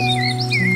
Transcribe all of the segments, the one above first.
Música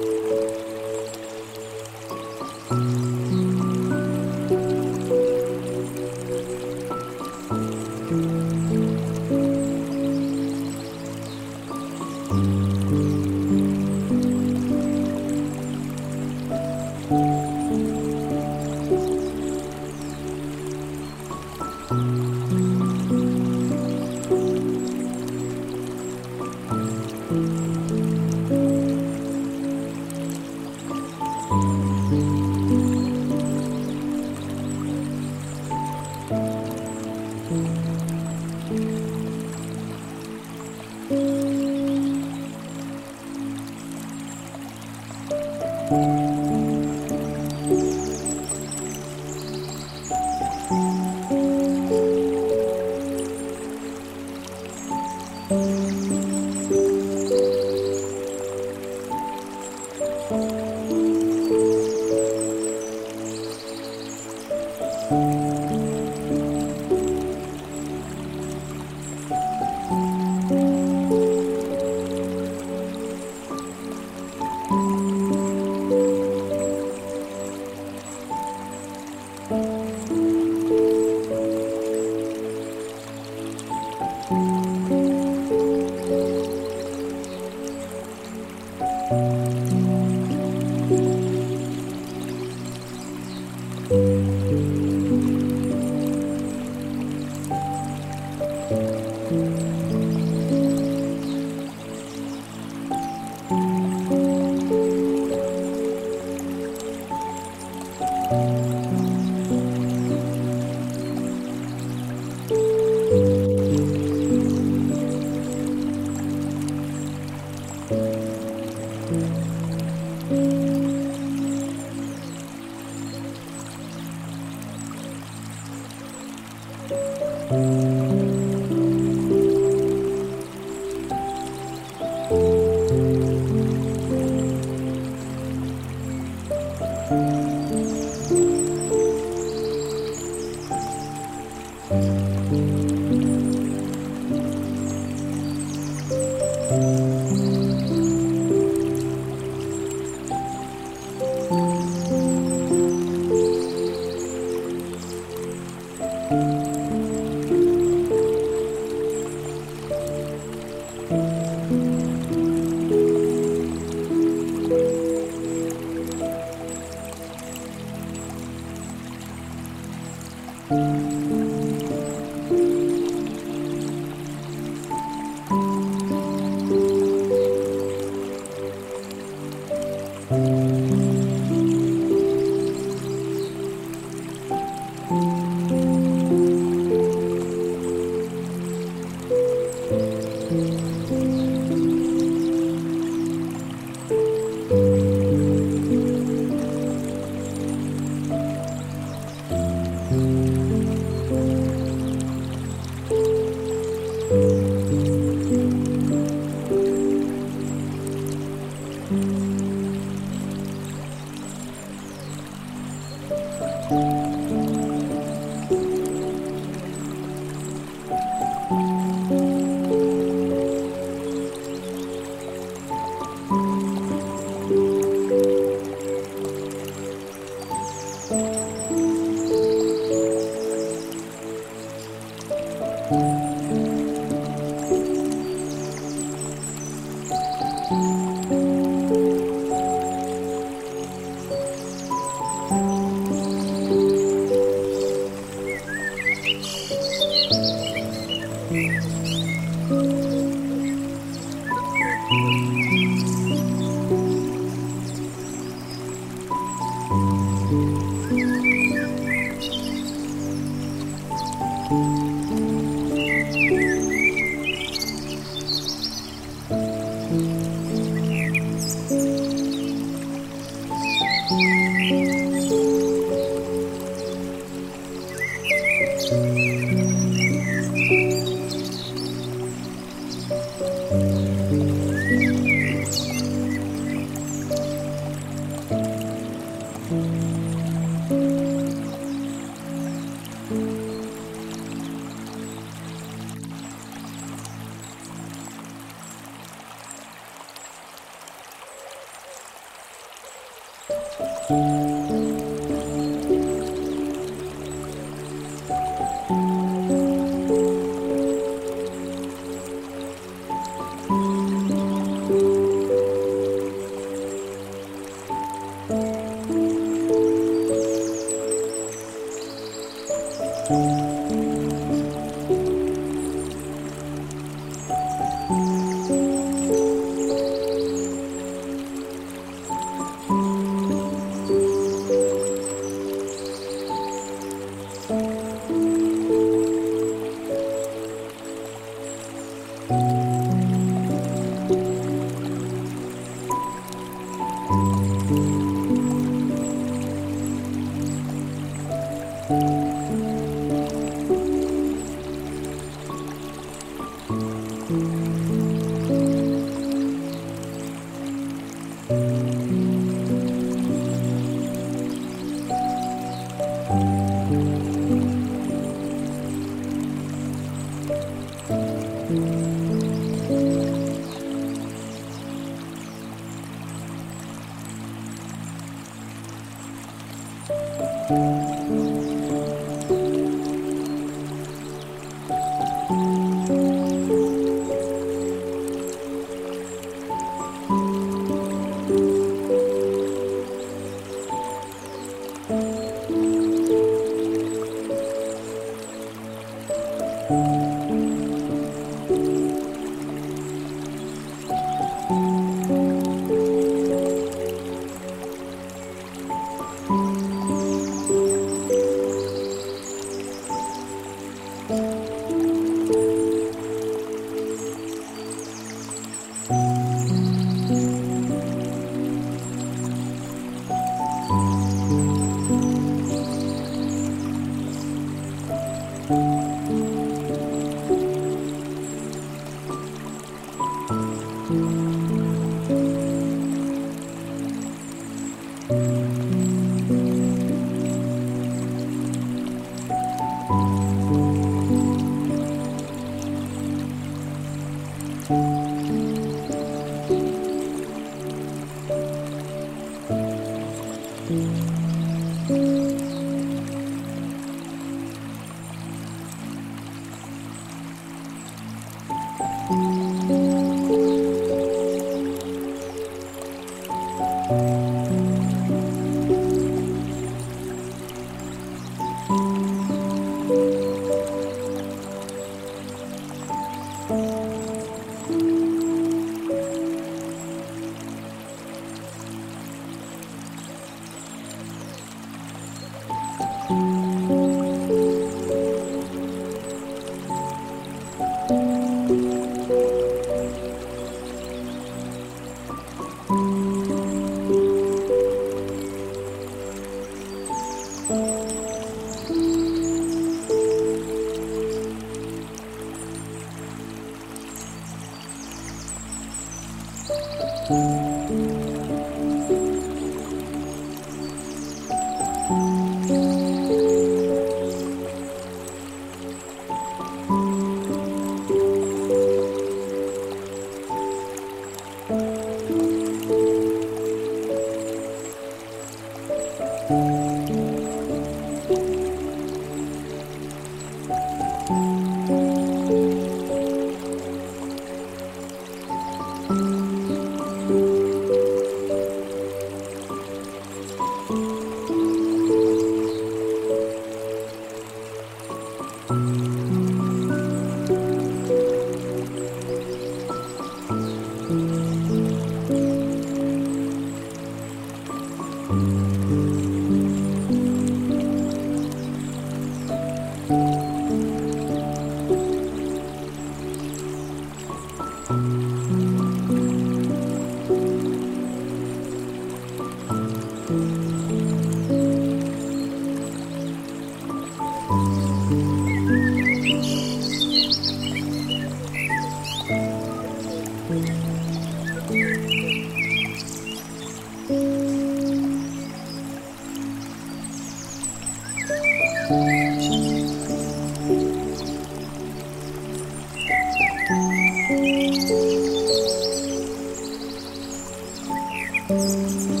Música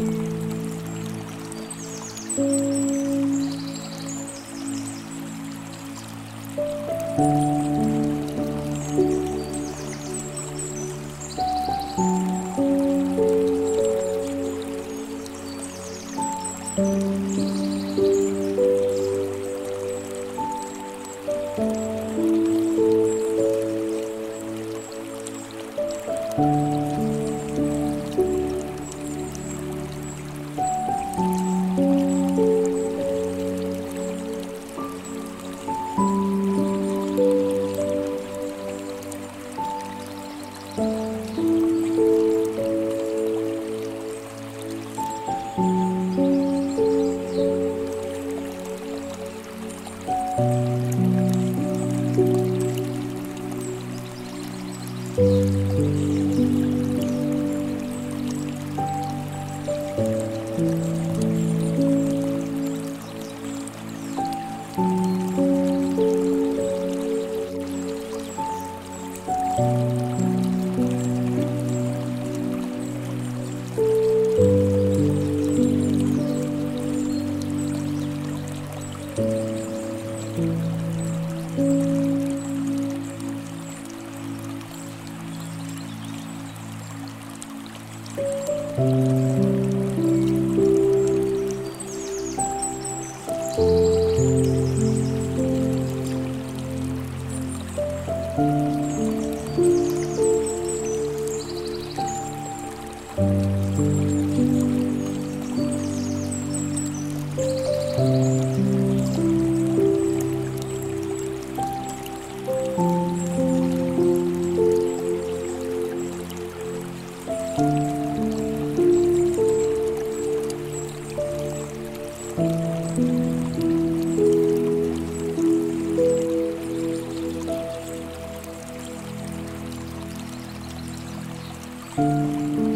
thank you Música